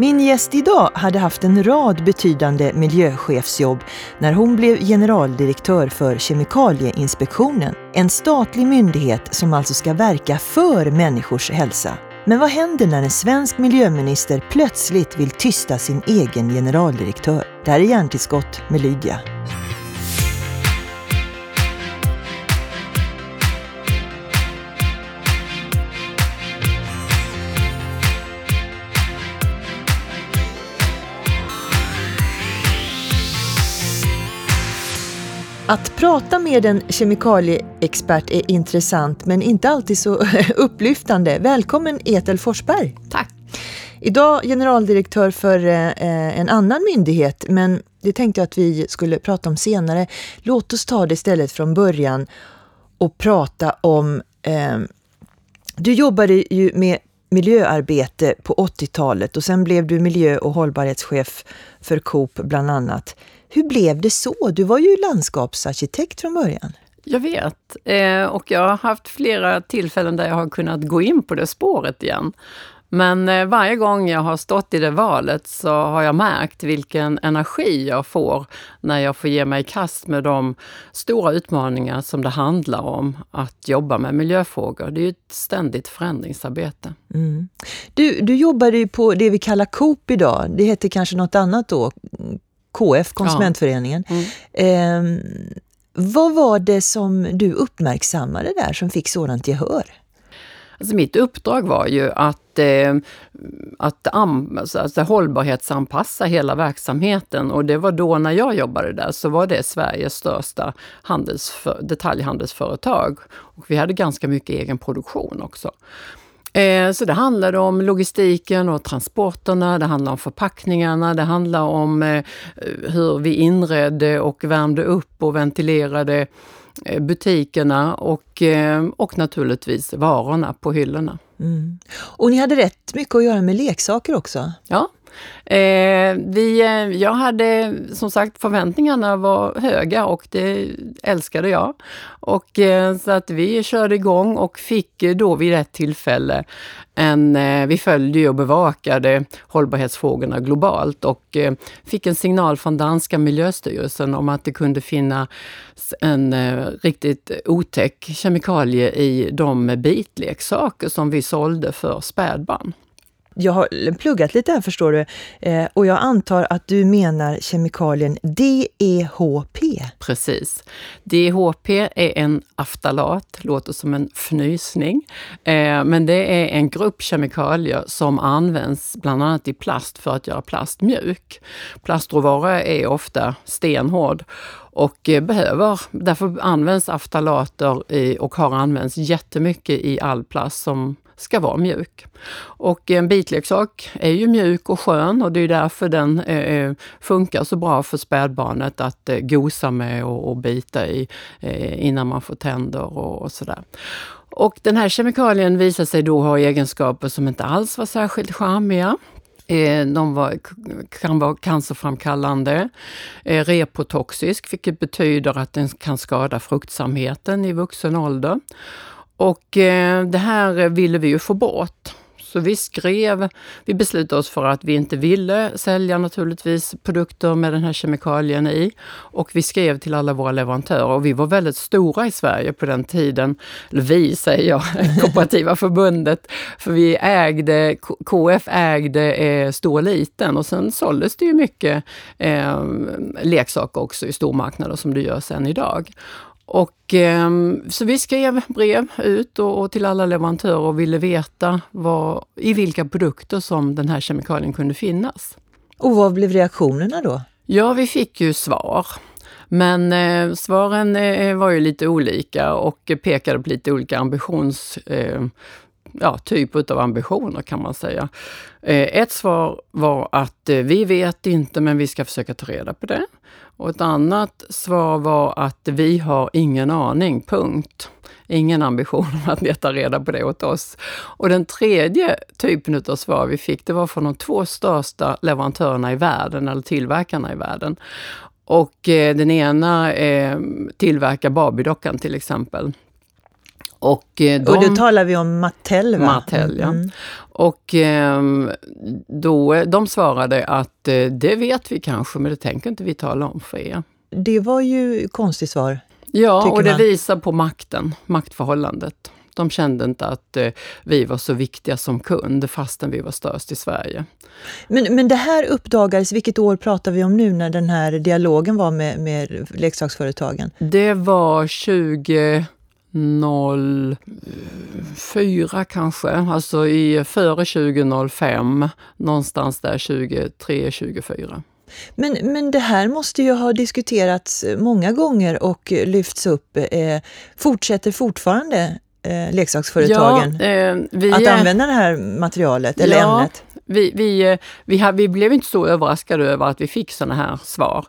Min gäst idag hade haft en rad betydande miljöchefsjobb när hon blev generaldirektör för Kemikalieinspektionen. En statlig myndighet som alltså ska verka för människors hälsa. Men vad händer när en svensk miljöminister plötsligt vill tysta sin egen generaldirektör? Det här är Hjärntillskott med Lydia. Att prata med en kemikalieexpert är intressant men inte alltid så upplyftande. Välkommen Ethel Forsberg. Tack. Idag generaldirektör för eh, en annan myndighet men det tänkte jag att vi skulle prata om senare. Låt oss ta det istället från början och prata om... Eh, du jobbade ju med miljöarbete på 80-talet och sen blev du miljö- och hållbarhetschef för Coop bland annat. Hur blev det så? Du var ju landskapsarkitekt från början. Jag vet. Eh, och jag har haft flera tillfällen där jag har kunnat gå in på det spåret igen. Men eh, varje gång jag har stått i det valet så har jag märkt vilken energi jag får när jag får ge mig i kast med de stora utmaningar som det handlar om att jobba med miljöfrågor. Det är ju ett ständigt förändringsarbete. Mm. Du, du jobbade ju på det vi kallar Coop idag. Det heter kanske något annat då, KF, Konsumentföreningen. Ja. Mm. Eh, vad var det som du uppmärksammade där som fick sådant gehör? Alltså mitt uppdrag var ju att, eh, att alltså, alltså, hållbarhetsanpassa hela verksamheten och det var då när jag jobbade där så var det Sveriges största handelsför, detaljhandelsföretag. Och vi hade ganska mycket egen produktion också. Eh, så det handlade om logistiken och transporterna, det handlar om förpackningarna, det handlar om eh, hur vi inredde och värmde upp och ventilerade eh, butikerna och, och naturligtvis varorna på hyllorna. Mm. Och ni hade rätt mycket att göra med leksaker också? Ja, Eh, vi, eh, jag hade som sagt förväntningarna var höga och det älskade jag. Och, eh, så att vi körde igång och fick eh, då vid ett tillfälle en, eh, vi följde och bevakade hållbarhetsfrågorna globalt och eh, fick en signal från danska miljöstyrelsen om att det kunde finnas en eh, riktigt otäck kemikalie i de bitleksaker som vi sålde för spädbarn jag har pluggat lite här förstår du, eh, och jag antar att du menar kemikalien DEHP. Precis. DEHP är en aftalat, låter som en fnysning, eh, men det är en grupp kemikalier som används bland annat i plast för att göra plast mjuk. Plastråvara är ofta stenhård och eh, behöver, därför används aftalater i, och har använts jättemycket i all plast som ska vara mjuk. Och en bitleksak är ju mjuk och skön och det är därför den eh, eh, funkar så bra för spädbarnet att eh, gosa med och, och bita i eh, innan man får tänder och, och sådär. Och den här kemikalien visar sig då ha egenskaper som inte alls var särskilt charmiga. Eh, de var, kan vara cancerframkallande, reprotoxisk, repotoxisk, vilket betyder att den kan skada fruktsamheten i vuxen ålder. Och eh, det här ville vi ju få bort. Så vi skrev, vi beslutade oss för att vi inte ville sälja naturligtvis produkter med den här kemikalien i. Och vi skrev till alla våra leverantörer och vi var väldigt stora i Sverige på den tiden. Eller vi säger jag, Kooperativa förbundet. För vi ägde, KF ägde eh, stor och liten och sen såldes det ju mycket eh, leksaker också i stormarknader som det gör än idag. Och, eh, så vi skrev brev ut och, och, till alla leverantörer och ville veta vad, i vilka produkter som den här kemikalien kunde finnas. Och vad blev reaktionerna då? Ja, vi fick ju svar. Men eh, svaren eh, var ju lite olika och pekade på lite olika ambitions... Eh, ja, typ av ambitioner kan man säga. Eh, ett svar var att eh, vi vet inte, men vi ska försöka ta reda på det. Och ett annat svar var att vi har ingen aning, punkt. Ingen ambition om att leta reda på det åt oss. Och den tredje typen av svar vi fick, det var från de två största leverantörerna i världen, eller tillverkarna i världen. Och eh, den ena eh, tillverkar Barbiedockan till exempel. Och, eh, de, och då talar vi om Mattel va? Mattel, ja. Mm. Och eh, då, de svarade att eh, det vet vi kanske, men det tänker inte vi tala om för er. Det var ju konstigt svar. Ja, och det man. visar på makten, maktförhållandet. De kände inte att eh, vi var så viktiga som kund fastän vi var störst i Sverige. Men, men det här uppdagades, vilket år pratar vi om nu när den här dialogen var med, med leksaksföretagen? Det var 20... 04 kanske, alltså i, före 2005, någonstans där 23, 24. Men, men det här måste ju ha diskuterats många gånger och lyfts upp. Eh, fortsätter fortfarande eh, leksaksföretagen ja, eh, vi, att använda det här materialet eller ja, ämnet? Vi, vi, eh, vi, hade, vi blev inte så överraskade över att vi fick sådana här svar.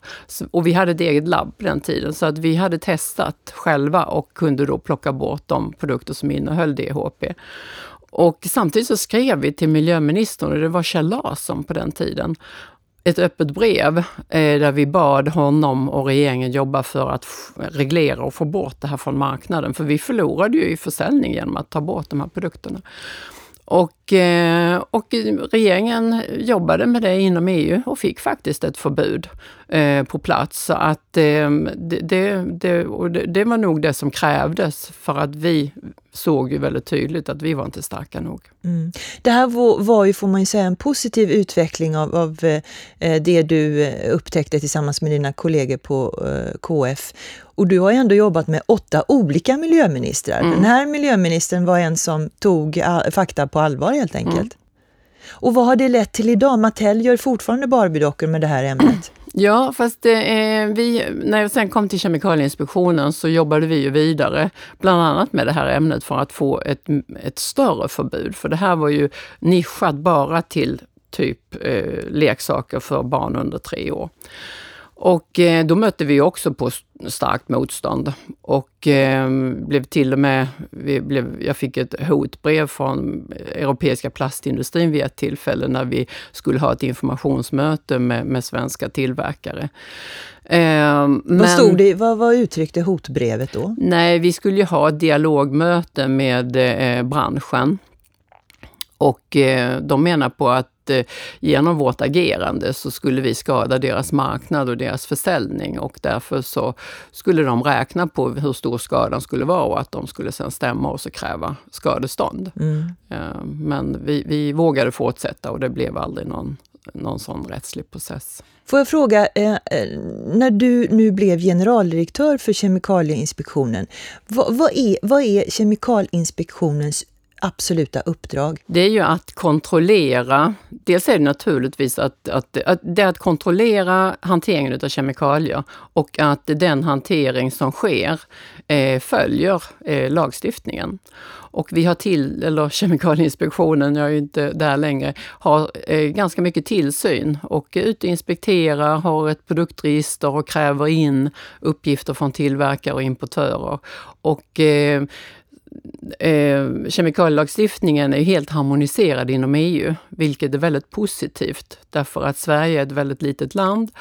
Och vi hade ett eget labb på den tiden, så att vi hade testat själva och kunde då plocka bort de produkter som innehöll DHP. Och samtidigt så skrev vi till miljöministern, och det var Kjell Larsson på den tiden, ett öppet brev eh, där vi bad honom och regeringen jobba för att reglera och få bort det här från marknaden. För vi förlorade ju i försäljning genom att ta bort de här produkterna. Och, och regeringen jobbade med det inom EU och fick faktiskt ett förbud eh, på plats. Så att det, det, det, det, var nog det som krävdes för att vi såg ju väldigt tydligt att vi var inte starka nog. Mm. Det här var, var ju, får man ju säga, en positiv utveckling av, av eh, det du eh, upptäckte tillsammans med dina kollegor på eh, KF. Och du har ändå jobbat med åtta olika miljöministrar. Mm. Den här miljöministern var en som tog fakta på allvar helt enkelt. Mm. Och vad har det lett till idag? Mattel gör fortfarande Barbie-dockor med det här ämnet. Ja, fast eh, vi, när jag sen kom till Kemikalieinspektionen så jobbade vi ju vidare, bland annat med det här ämnet för att få ett, ett större förbud. För det här var ju nischat bara till typ eh, leksaker för barn under tre år. Och eh, då mötte vi också på starkt motstånd och eh, blev till och med, vi blev, jag fick ett hotbrev från europeiska plastindustrin vid ett tillfälle när vi skulle ha ett informationsmöte med, med svenska tillverkare. Eh, vad, stod det, vad, vad uttryckte hotbrevet då? Nej, vi skulle ju ha ett dialogmöte med eh, branschen. Och eh, de menar på att Eh, genom vårt agerande så skulle vi skada deras marknad och deras försäljning och därför så skulle de räkna på hur stor skadan skulle vara och att de skulle sen stämma oss och kräva skadestånd. Mm. Eh, men vi, vi vågade fortsätta och det blev aldrig någon, någon sån rättslig process. Får jag fråga, eh, när du nu blev generaldirektör för Kemikalieinspektionen, vad, vad, är, vad är Kemikalieinspektionens absoluta uppdrag? Det är ju att kontrollera, dels är det naturligtvis att, att, att, det är att kontrollera hanteringen av kemikalier och att den hantering som sker eh, följer eh, lagstiftningen. Och vi har till, eller Kemikalieinspektionen, jag är ju inte där längre, har eh, ganska mycket tillsyn och är ute och inspekterar, har ett produktregister och kräver in uppgifter från tillverkare och importörer. Och eh, eh, kemikalielagstiftningen är helt harmoniserad inom EU, vilket är väldigt positivt därför att Sverige är ett väldigt litet land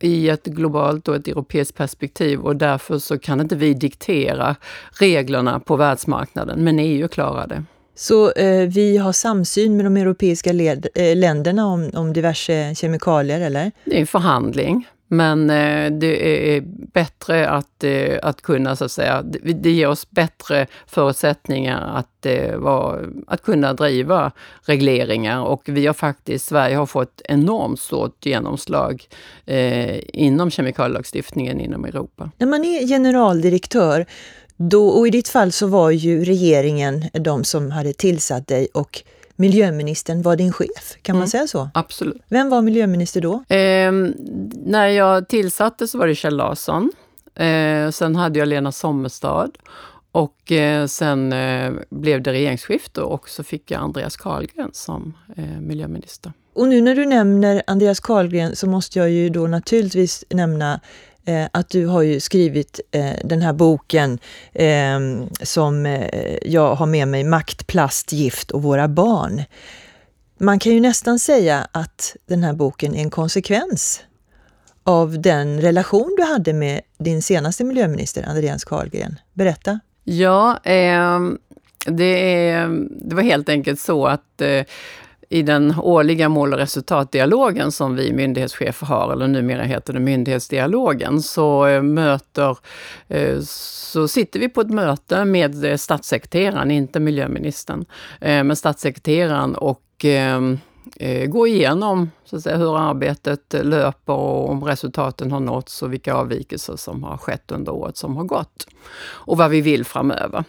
i ett globalt och ett europeiskt perspektiv och därför så kan inte vi diktera reglerna på världsmarknaden, men EU klarar det. Så eh, vi har samsyn med de europeiska led, eh, länderna om, om diverse kemikalier, eller? Det är en förhandling. Men eh, det är bättre att, eh, att kunna, så att säga, det, det ger oss bättre förutsättningar att, eh, var, att kunna driva regleringar. Och vi har faktiskt, Sverige har fått enormt stort genomslag eh, inom kemikalielagstiftningen inom Europa. När man är generaldirektör, då, och i ditt fall så var ju regeringen de som hade tillsatt dig och miljöministern var din chef, kan man mm. säga så? Absolut. Vem var miljöminister då? Eh, när jag tillsatte så var det Kjell Larsson. Eh, sen hade jag Lena Sommerstad och eh, sen eh, blev det regeringsskifte och så fick jag Andreas Carlgren som eh, miljöminister. Och nu när du nämner Andreas Carlgren så måste jag ju då naturligtvis nämna Eh, att du har ju skrivit eh, den här boken eh, som eh, jag har med mig, Makt, plast, gift och våra barn. Man kan ju nästan säga att den här boken är en konsekvens av den relation du hade med din senaste miljöminister, Andreas Carlgren. Berätta. Ja, eh, det, det, var helt enkelt så att eh, i den årliga mål och resultatdialogen som vi myndighetschefer har, eller numera heter det myndighetsdialogen, så eh, möter, eh, så sitter vi på ett möte med eh, statssekreteraren, inte miljöministern, men statssekreteraren och gå igenom så att säga, hur arbetet löper och om resultaten har nåtts och vilka avvikelser som har skett under året som har gått. Och vad vi vill framöver.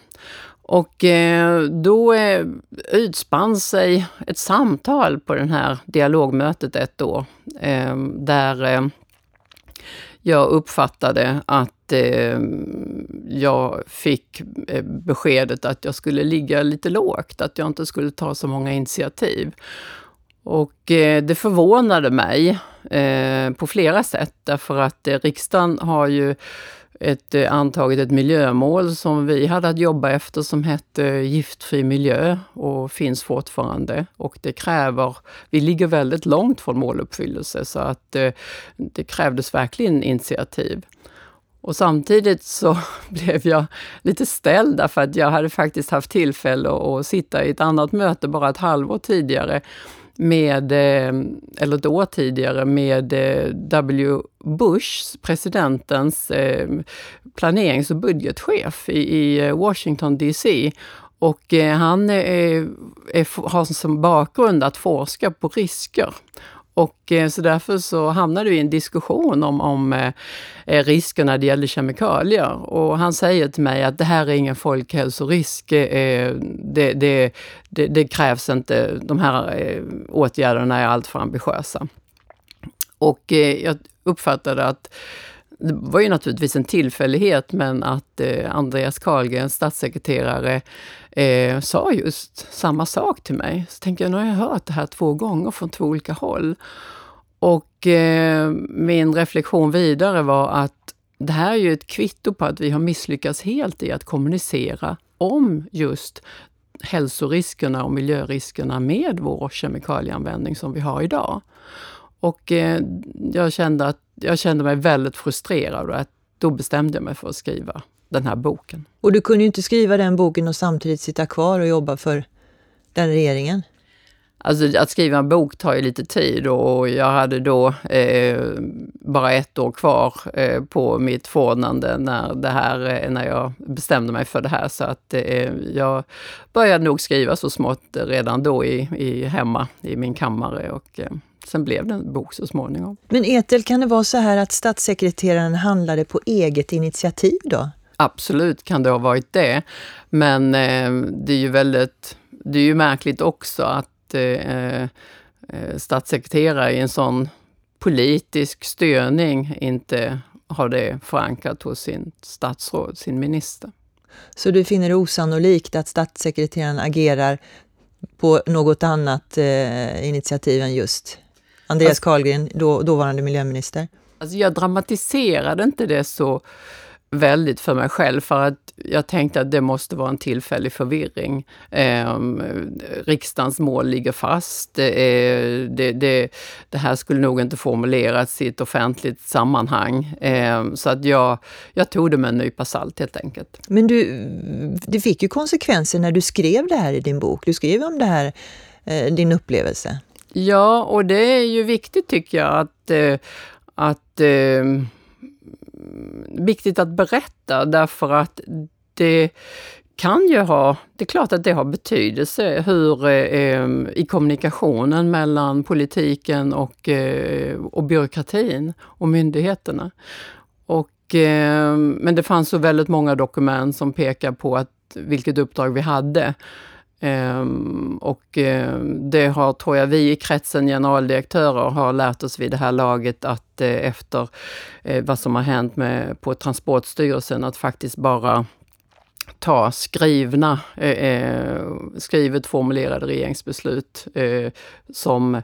Och eh, då eh, utspann sig ett samtal på det här dialogmötet ett år, eh, där jag uppfattade att jag fick beskedet att jag skulle ligga lite lågt, att jag inte skulle ta så många initiativ. Och det förvånade mig på flera sätt, därför att riksdagen har ju ett, eh, antagit ett miljömål som vi hade att jobba efter som hette eh, Giftfri miljö och finns fortfarande. Och det kräver, vi ligger väldigt långt från måluppfyllelse så att det, det krävdes verkligen initiativ. Och samtidigt så blev jag lite ställd därför att jag hade faktiskt haft tillfälle att sitta i ett annat möte bara ett halvår tidigare med, eh, eller då tidigare, med eh, W. Bush, presidentens eh, planerings och budgetchef i Washington DC. Och han är, är, har som bakgrund att forska på risker. Och eh, så därför så hamnade vi i en diskussion om, om eh, eh, risker när det gäller kemikalier. Och han säger till mig att det här är ingen folkhälsorisk. Det, det, det, det, krävs inte, de här åtgärderna är alltför ambitiösa. Och jag uppfattade att det var ju naturligtvis en tillfällighet, men att eh, Andreas Carlgrens statssekreterare, eh, sa just samma sak till mig. Så tänkte jag, nu har jag hört det här två gånger från två olika håll. Och eh, min reflektion vidare var att det här är ju ett kvitto på att vi har misslyckats helt i att kommunicera om just hälsoriskerna och miljöriskerna med vår kemikalieanvändning som vi har idag. Och eh, jag, kände att, jag kände mig väldigt frustrerad och att då bestämde jag mig för att skriva den här boken. Och du kunde ju inte skriva den boken och samtidigt sitta kvar och jobba för den regeringen? Alltså att skriva en bok tar ju lite tid och jag hade då eh, bara ett år kvar eh, på mitt förordnande när, det här, eh, när jag bestämde mig för det här. Så att eh, jag började nog skriva så smått redan då i, i hemma i min kammare och eh, sen blev det en bok så småningom. Men Etel, kan det vara så här att statssekreteraren handlade på eget initiativ då? Absolut kan det ha varit det. Men eh, det är ju väldigt, det är ju märkligt också att eh, eh, statssekreterare i en sån politisk störning inte har det förankrat hos sin statsråd, sin minister. Så du finner det osannolikt att statssekreteraren agerar på något annat eh, initiativ än just Andreas alltså, Carlgren, då, dåvarande miljöminister? Alltså jag dramatiserade inte det så väldigt för mig själv för att jag tänkte att det måste vara en tillfällig förvirring. Eh, riksdagens mål ligger fast. Eh, det, det, det, här skulle nog inte formuleras i ett offentligt sammanhang. Eh, så att jag, jag tog det med en nypa salt helt enkelt. Men du, det fick ju konsekvenser när du skrev det här i din bok. Du skrev om det här, eh, din upplevelse. Ja, och det är ju viktigt tycker jag att, eh, att eh, viktigt att berätta därför att det kan ju ha, det är klart att det har betydelse hur eh, i kommunikationen mellan politiken och, eh, och byråkratin och myndigheterna. Och, eh, men det fanns så väldigt många dokument som pekar på att vilket uppdrag vi hade. Um, och ehm, det har, tror jag, vi i kretsen generaldirektörer har lärt oss vid det här laget att uh, efter uh, vad som har hänt med, på Transportstyrelsen, att faktiskt bara ta skrivna, eh, skrivet formulerade regeringsbeslut som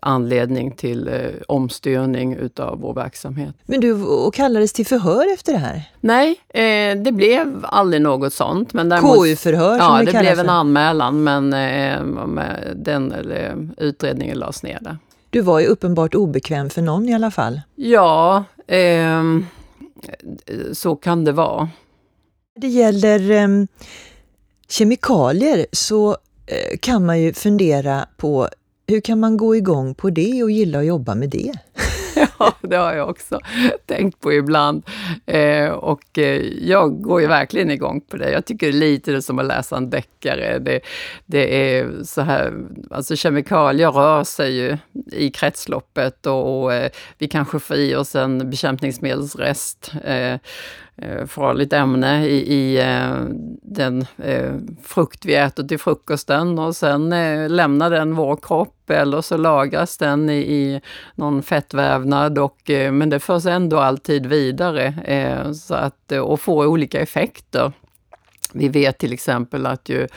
anledning till eh, omstyrning utav vår verksamhet. Men du och kallades till förhör efter det här? Nej, eh, det blev aldrig något sånt. KU-förhör Ja, det, det blev en anmälan men eh, den eller, utredningen lades ner där. Du var ju uppenbart obekväm för någon i alla fall. Ja, ehm, så kan det vara. Det gäller eh, kemikalier så eh, kan man ju fundera på hur kan man gå igång på det och gilla att jobba med det? Ja, det har jag också tänkt på ibland. Eh, och eh, jag går ju verkligen igång på det. Jag tycker lite det är som att läsa en deckare. Det, det är så här, alltså kemikalier rör sig ju i kretsloppet och, och eh, vi kanske får i oss en bekämpningsmedelsrest eh, Eh, farligt ämne i, i eh, den eh, frukt vi äter till frukosten och sen eh, lämnar den vår kropp eller så lagras den i, i någon fettvävnad och, eh, men det förs ändå alltid vidare eh, så att, och får olika effekter. Vi vet till exempel att ju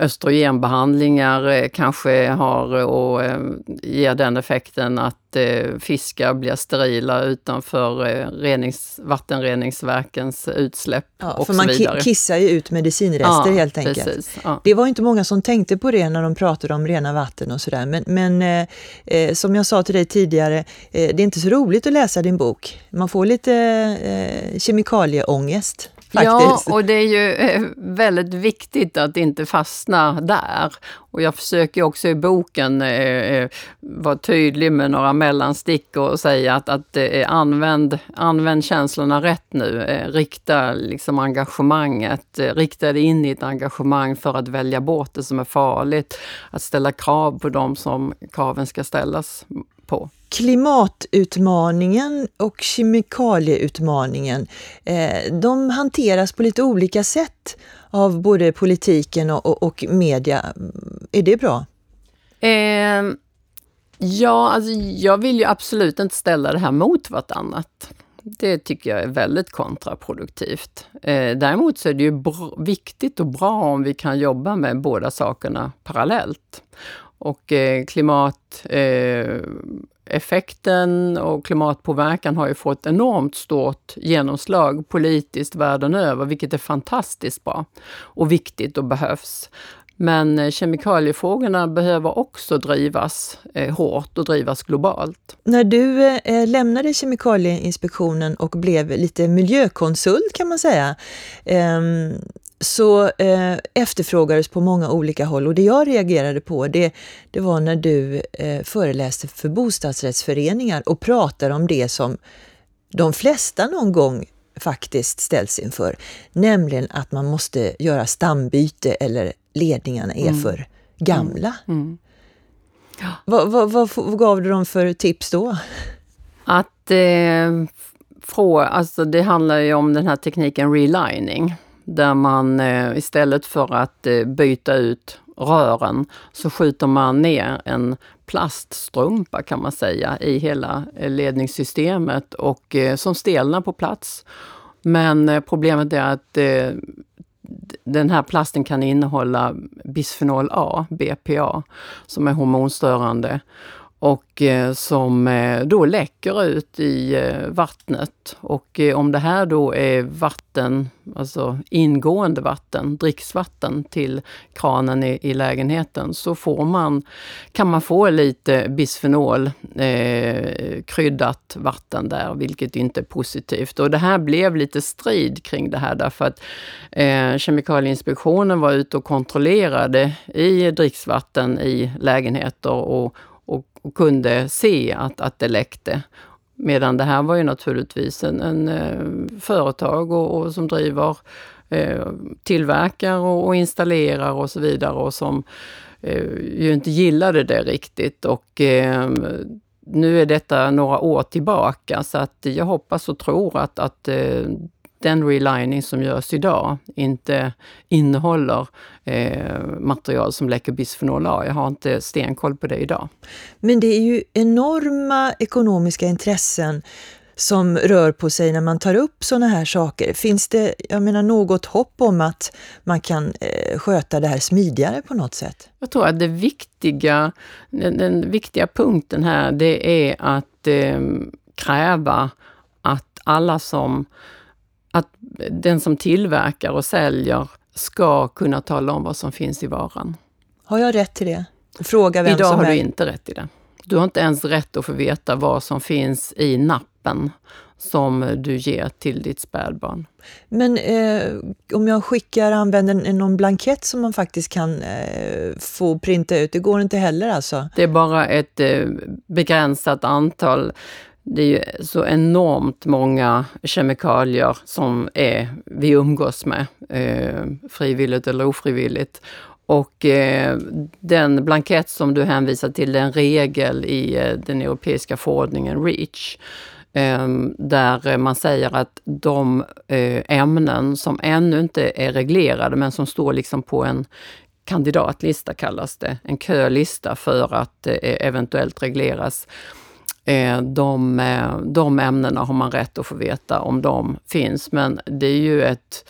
östrogenbehandlingar eh, kanske har och eh, ger den effekten att eh, fiskar blir sterila utanför eh, renings, vattenreningsverkens utsläpp Ja, och för så man vidare. ki- kissar ju ut medicinrester Ja, helt enkelt. Precis, ja. Det var inte många som tänkte på det när de pratade om rena vatten och sådär. Men, men eh, eh, som jag sa till dig tidigare, eh, det är inte så roligt att läsa din bok. Man får lite eh, kemikalieångest. Ja, och det är ju eh, väldigt viktigt att inte fastna där. Och jag försöker också i boken eh, eh, vara tydlig med några mellanstick och säga att, att eh, använd, använd känslorna rätt nu. Eh, rikta liksom engagemanget, eh, rikta det in i ett engagemang för att välja bort det som är farligt. Att ställa krav på de som kraven ska ställas på. Klimatutmaningen och kemikalieutmaningen, eh, de hanteras på lite olika sätt av både politiken och, och, och media. Är det bra? Eh, ja, alltså jag vill ju absolut inte ställa det här mot vartannat. Det tycker jag är väldigt kontraproduktivt. Eh, däremot så är det ju viktigt och bra om vi kan jobba med båda sakerna parallellt. Och eh, eh effekten och klimatpåverkan har ju fått enormt stort genomslag politiskt världen över, vilket är fantastiskt bra och viktigt och behövs. Men eh, kemikaliefrågorna behöver också drivas eh, hårt och drivas globalt. När du eh, eh lämnade Kemikalieinspektionen och blev lite miljökonsult kan man säga, ehm, så eh, efterfrågades på många olika håll och det jag reagerade på det, det var när du eh, föreläste för bostadsrättsföreningar och pratade om det som de flesta någon gång faktiskt ställs inför, nämligen att man måste göra stambyte eller ledningarna är för gamla. Mm. Vad, vad, vad, vad gav du dem för tips då? Att eh, frå, alltså det handlar ju om den här tekniken relining, där man eh, istället för att eh, byta ut rören så skjuter man ner en plaststrumpa kan man säga i hela eh, ledningssystemet och som stelnar på plats. Men problemet är att den här plasten kan innehålla bisfenol A, BPA, som är hormonstörande och eh, som eh, då läcker ut i eh, vattnet. Och om det här då är vatten, alltså ingående vatten, dricksvatten till kranen i, i lägenheten, så får man, kan man få lite bisfenol eh, kryddat vatten där, vilket inte är positivt. Och det här blev lite strid kring det här därför att eh, Kemikalieinspektionen var ute och kontrollerade i dricksvatten i lägenheter och, och, kunde se att, att det läckte. Medan det här var ju naturligtvis en, en eh, företag och, och som driver, eh, tillverkar och, och installerar och så vidare och som eh, ju inte gillade det riktigt. Och eh, nu är detta några år tillbaka så att jag hoppas och tror att, att eh, den relining som görs idag inte innehåller eh, material som läcker bisfenol A. Jag har inte stenkoll på det idag. Men det är ju enorma ekonomiska intressen som rör på sig när man tar upp sådana här saker. Finns det jag menar, något hopp om att man kan eh, sköta det här smidigare på något sätt? Jag tror att det viktiga, den, den viktiga punkten här, det är att eh, kräva att alla som, att den som tillverkar och säljer ska kunna tala om vad som finns i varan. Har jag rätt till det? Fråga vem Idag som har är... du inte rätt i det. Du har inte ens rätt att få veta vad som finns i nappen som du ger till ditt spädbarn. Men eh, om jag skickar, använder någon blankett som man faktiskt kan eh, få printa ut, det går inte heller alltså? Det är bara ett eh, begränsat antal det är ju så enormt många kemikalier som är, vi umgås med, eh, frivilligt eller ofrivilligt. Och eh, den blankett som du hänvisar till, är en regel i eh, den europeiska förordningen REACH, eh, där man säger att de eh, ämnen som ännu inte är reglerade, men som står liksom på en kandidatlista kallas det, en kölista för att eh, eventuellt regleras. Eh, de, eh, de ämnena har man rätt att få veta om de finns, men det är ju ett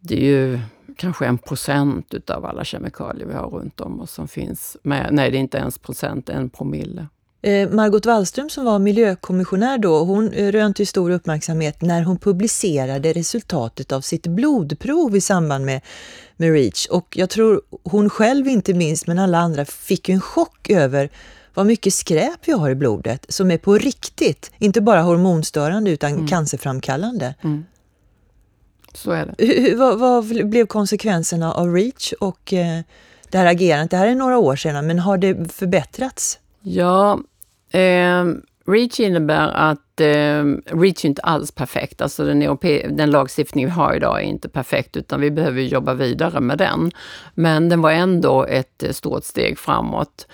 det är ju kanske en procent utav alla kemikalier vi har runt om oss som finns med. Nej, det är inte ens procent, en promille. Eh, Margot Wallström som var miljökommissionär då, hon rönte stor uppmärksamhet när hon publicerade resultatet av sitt blodprov i samband med, med REACH. Och jag tror hon själv inte minst, men alla andra fick en chock över vad mycket skräp vi har i blodet som är på riktigt, inte bara hormonstörande utan mm. cancerframkallande. Mm. Så är det. Vad, vad, blev konsekvenserna av REACH och eh, det här agerandet? Det här är några år sedan, men har det förbättrats? Ja, eh, REACH innebär att eh, REACH är inte alls perfekt. Alltså den, europe den lagstiftning vi har idag är inte perfekt, utan vi behöver jobba vidare med den. Men den var ändå ett stort steg framåt.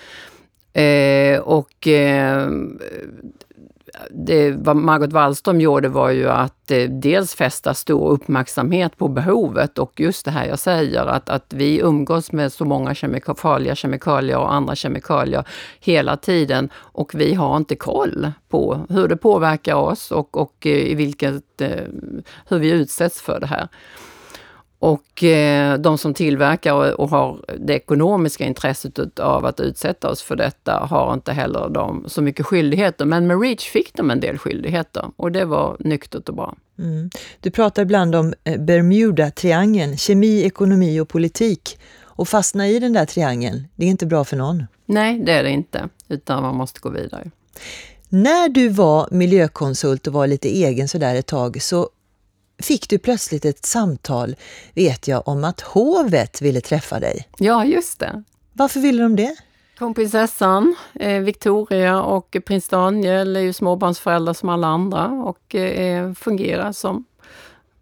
Eh, och eh, det, vad Margot Wallström gjorde var ju att eh, dels fästa stor uppmärksamhet på behovet och just det här jag säger att, att vi umgås med så många kemika farliga kemikalier och andra kemikalier hela tiden och vi har inte koll på hur det påverkar oss och, och eh, i vilket, eh, hur vi utsätts för det här. Och eh, de som tillverkar och, har det ekonomiska intresset av att utsätta oss för detta har inte heller de så mycket skyldigheter. Men med REACH fick de en del skyldigheter och det var nyktert och bra. Mm. Du pratar ibland om eh, Bermuda-triangeln, kemi, ekonomi och politik. Och fastna i den där triangeln, det är inte bra för någon. Nej, det är det inte, utan man måste gå vidare. När du var miljökonsult och var lite egen sådär ett tag så fick du plötsligt ett samtal, vet jag, om att hovet ville träffa dig. Ja, just det. Varför ville de det? Kronprinsessan, eh, Victoria och prins Daniel är ju småbarnsföräldrar som alla andra och eh, fungerar som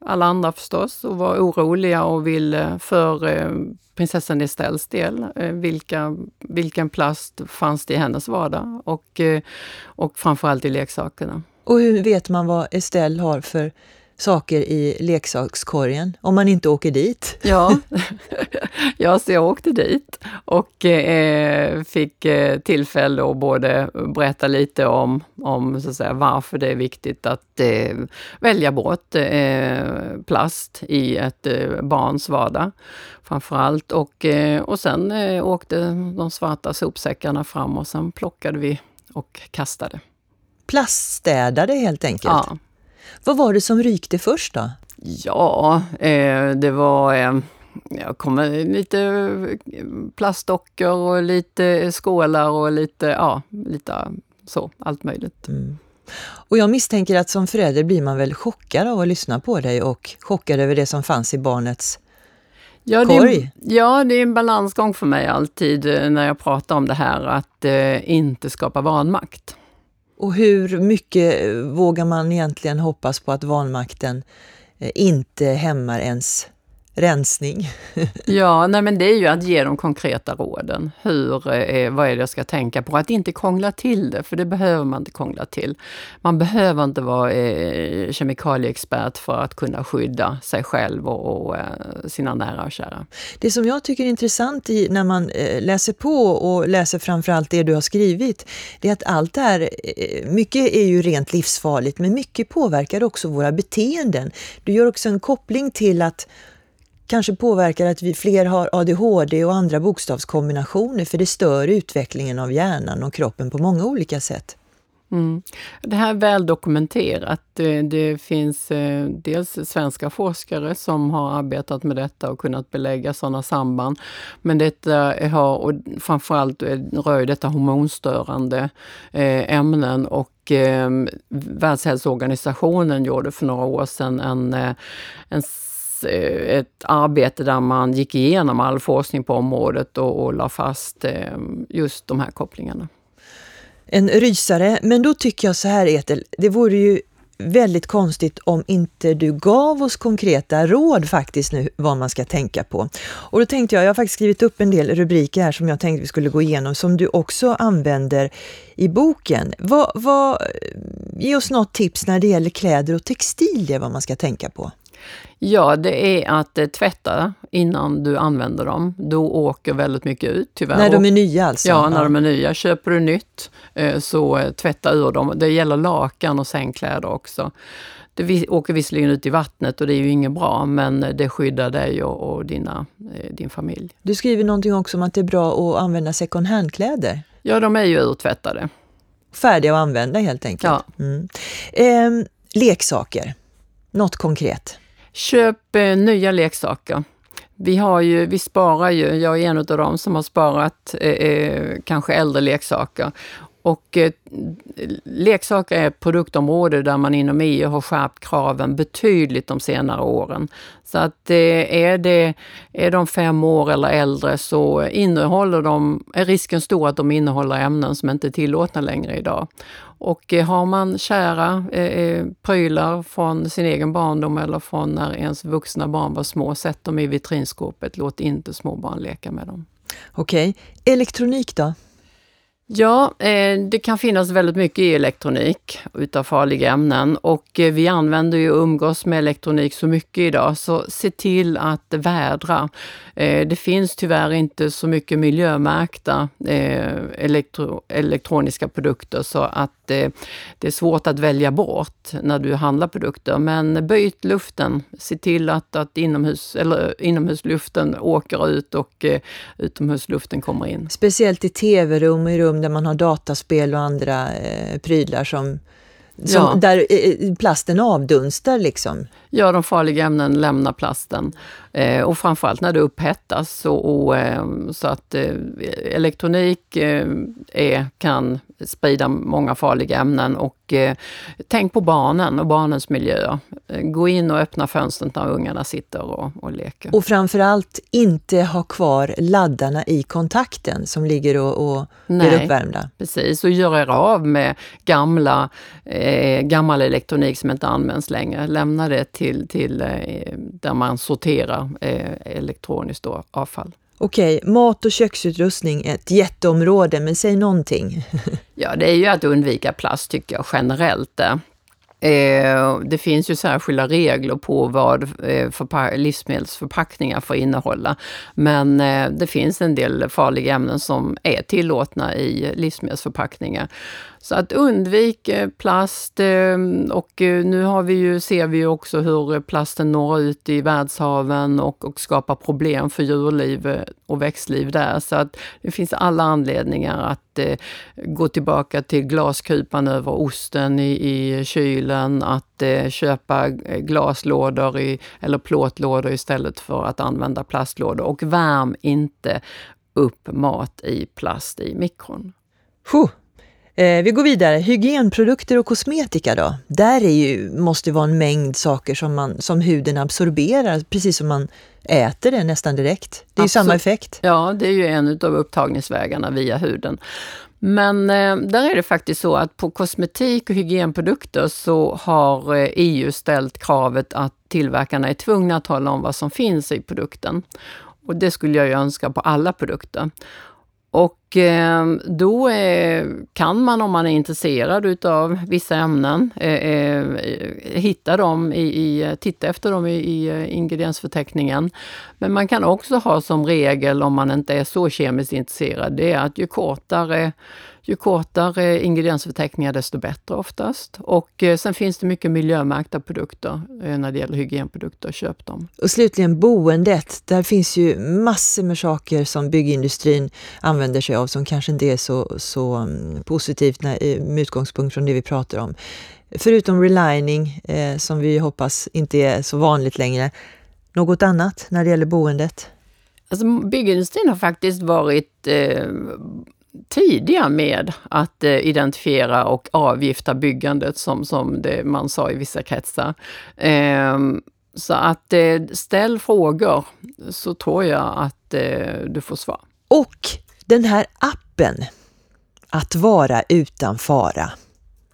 alla andra förstås och var oroliga och ville för eh, prinsessan Estelles del, eh, vilka, vilken plast fanns det i hennes vardag och, eh, och framförallt i leksakerna. Och hur vet man vad Estelle har för saker i leksakskorgen om man inte åker dit. Ja, ja så jag åkte dit och eh, fick eh, tillfälle att både berätta lite om, om så att säga, varför det är viktigt att eh, välja bort eh, plast i ett eh, barns vardag framförallt. Och, eh, och sen åkte de svarta sopsäckarna fram och sen plockade vi och kastade. Plaststädade helt enkelt? Ja. Vad var det som rykte först då? Ja, eh, det var eh, jag kommer lite plastdockor och lite skålar och lite, ja, lite så, allt möjligt. Mm. Och jag misstänker att som förälder blir man väl chockad av att lyssna på dig och chockad över det som fanns i barnets ja, korg? Det är, ja, det är en balansgång för mig alltid eh, när jag pratar om det här, att eh, inte skapa vanmakt. Och hur mycket eh, vågar man egentligen hoppas på att vanmakten eh, inte hämmar ens rensning. ja, nej men det är ju att ge de konkreta råden. Hur, eh, vad är det jag ska tänka på? Att inte krångla till det, för det behöver man inte krångla till. Man behöver inte vara eh, kemikalieexpert för att kunna skydda sig själv och, och eh, sina nära och kära. Det som jag tycker är intressant i, när man eh, läser på och läser framförallt det du har skrivit, det är att allt det här, eh, mycket är ju rent livsfarligt, men mycket påverkar också våra beteenden. Du gör också en koppling till att kanske påverkar att vi fler har ADHD och andra bokstavskombinationer för det stör utvecklingen av hjärnan och kroppen på många olika sätt. Mm. Det här är väl dokumenterat. Det finns eh, dels svenska forskare som har arbetat med detta och kunnat belägga sådana samband. Men detta har, och framförallt rör detta hormonstörande eh, ämnen och eh, Världshälsoorganisationen gjorde för några år sedan en, en Eh, ett arbete där man gick igenom all forskning på området och, och la fast eh, just de här kopplingarna en rysare. Men då tycker jag så här Etel, det vore ju väldigt konstigt om inte du gav oss konkreta råd faktiskt nu vad man ska tänka på. Och då tänkte jag, jag har faktiskt skrivit upp en del rubriker här som jag tänkte vi skulle gå igenom som du också använder i boken. Vad, vad, eh, ge oss något tips när det gäller kläder och textilier vad man ska tänka på. Ja, det är att eh, tvätta innan du använder dem. Då åker väldigt mycket ut tyvärr. När de är nya alltså? Ja, när de är nya. Köper du nytt eh, så eh, tvätta ur dem. Det gäller lakan och sängkläder också. Det åker visserligen ut i vattnet och det är ju inget bra, men det skyddar dig och, och dina, din familj. Du skriver någonting också om att det är bra att använda second hand-kläder. Ja, de är ju urtvättade. Färdiga att använda helt enkelt. Ja. Mm. Eh, leksaker, något konkret? Köp eh, nya leksaker. Vi, har ju, vi sparar ju, jag är en av dem som har sparat eh, eh kanske äldre leksaker. Och eh, leksaker är ett produktområde där man inom EU har skärpt kraven betydligt de senare åren. Så att eh, är, det, är de fem år eller äldre så innehåller de, är risken stor att de innehåller ämnen som inte är tillåtna längre idag. Och eh, har man kära eh, eh, prylar från sin egen barndom eller från när ens vuxna barn var små, sätt dem i vitrinskåpet. Låt inte små barn leka med dem. Okej. Okay. Elektronik då? Ja, eh, det kan finnas väldigt mycket i elektronik utav farliga ämnen och vi använder ju och umgås med elektronik så mycket idag, så se till att vädra. Det finns tyvärr inte så mycket miljömärkta elektro elektroniska produkter så att det är svårt att välja bort när du handlar produkter. Men byt luften. Se till att, att inomhus, eller inomhusluften åker ut och utomhusluften kommer in. Speciellt i tv-rum och i rum där man har dataspel och andra eh, prylar som, som ja. där eh, eh, plasten avdunstar liksom. Ja, de farliga ämnen lämnar plasten. Eh, och framförallt när det upphettas. Och, och eh, så att eh, elektronik är, kan sprida många farliga ämnen och eh, tänk på barnen och barnens miljö. Gå in och öppna fönstret när ungarna sitter och, och leker. Och framförallt inte ha kvar laddarna i kontakten som ligger och, och blir uppvärmda. Precis, och gör er av med gamla, eh, gammal elektronik som inte används längre. Lämna det till, till eh, där man sorterar eh, elektroniskt avfall. Okej, mat och köksutrustning är ett jätteområde, men säg någonting. ja, det är ju att undvika plast tycker jag generellt. Eh, det finns ju särskilda regler på vad eh, livsmedelsförpackningar får innehålla. Men eh, det finns en del farliga ämnen som är tillåtna i livsmedelsförpackningar. Så att undvik eh, plast ehm, och eh, nu har vi ju, ser vi ju också hur plasten når ut i världshaven och, och skapar problem för djurliv eh, och växtliv där. Så att det finns alla anledningar att eh, gå tillbaka till glaskupan över osten i, i kylen, att eh, köpa glaslådor i, eller plåtlådor istället för att använda plastlådor och värm inte upp mat i plast i mikron. Puh. Eh, vi går vidare. Hygienprodukter och kosmetika då? Där är ju, måste vara en mängd saker som, man, som huden absorberar, precis som man äter det nästan direkt. Det är ju samma effekt. Ja, det är ju en av upptagningsvägarna via huden. Men eh, där är det faktiskt så att på kosmetik och hygienprodukter så har eh, EU ställt kravet att tillverkarna är tvungna att tala om vad som finns i produkten. Och det skulle jag ju önska på alla produkter. Och Eh, då eh, kan man om man är intresserad utav vissa ämnen eh, hitta dem i, i, titta efter dem i, i ingrediensförteckningen. Men man kan också ha som regel, om man inte är så kemiskt intresserad, det är att ju kortare ju kortare ingrediensförteckningar desto bättre oftast. Och sen finns det mycket miljömärkta produkter när det gäller hygienprodukter, köp dem. Och slutligen boendet, där finns ju massor med saker som byggindustrin använder sig av av som kanske inte är så, så mm, positivt när, med utgångspunkt från det vi pratar om. Förutom relining, eh, som vi hoppas inte är så vanligt längre, något annat när det gäller boendet? Alltså, byggindustrin har faktiskt varit eh, tidiga med att eh, identifiera och avgifta byggandet som, som det man sa i vissa kretsar. Eh, så att eh, ställ frågor så tror jag att eh, du får svar. Och den här appen, Att vara utan fara.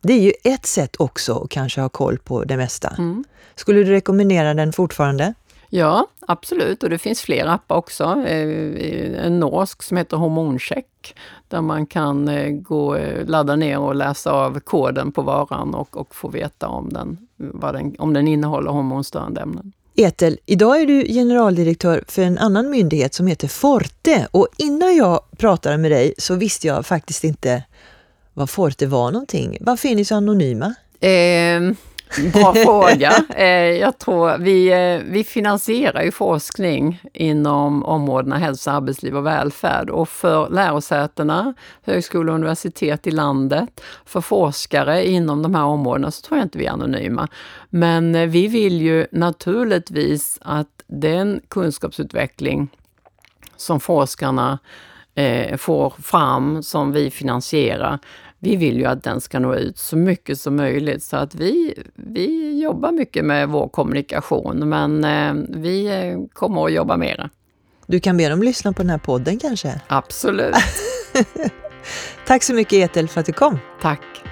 Det är ju ett sätt också att kanske ha koll på det mesta. Mm. Skulle du rekommendera den fortfarande? Ja, absolut. Och det finns fler appar också. Eh, en norsk som heter Hormoncheck där man kan eh, gå, eh, ladda ner och läsa av koden på varan och, och få veta om den, den, om den innehåller hormonstörande ämnen. Etel, idag är du generaldirektör för en annan myndighet som heter Forte och innan jag pratade med dig så visste jag faktiskt inte vad Forte var någonting. Varför är ni så anonyma? Eh, Bra fråga. Eh, jag tror vi, eh, vi finansierar ju forskning inom områdena hälsa, arbetsliv och välfärd. Och för lärosätena, högskolor och universitet i landet, för forskare inom de här områdena så tror jag inte vi är anonyma. Men eh, vi vill ju naturligtvis att den kunskapsutveckling som forskarna får fram, som vi finansierar, vi vill ju att den ska nå ut så mycket som möjligt så att vi, vi jobbar mycket med vår kommunikation men eh, vi eh, kommer att jobba mera. Du kan be dem lyssna på den här podden kanske? Absolut. Tack så mycket Etel för att du kom. Tack.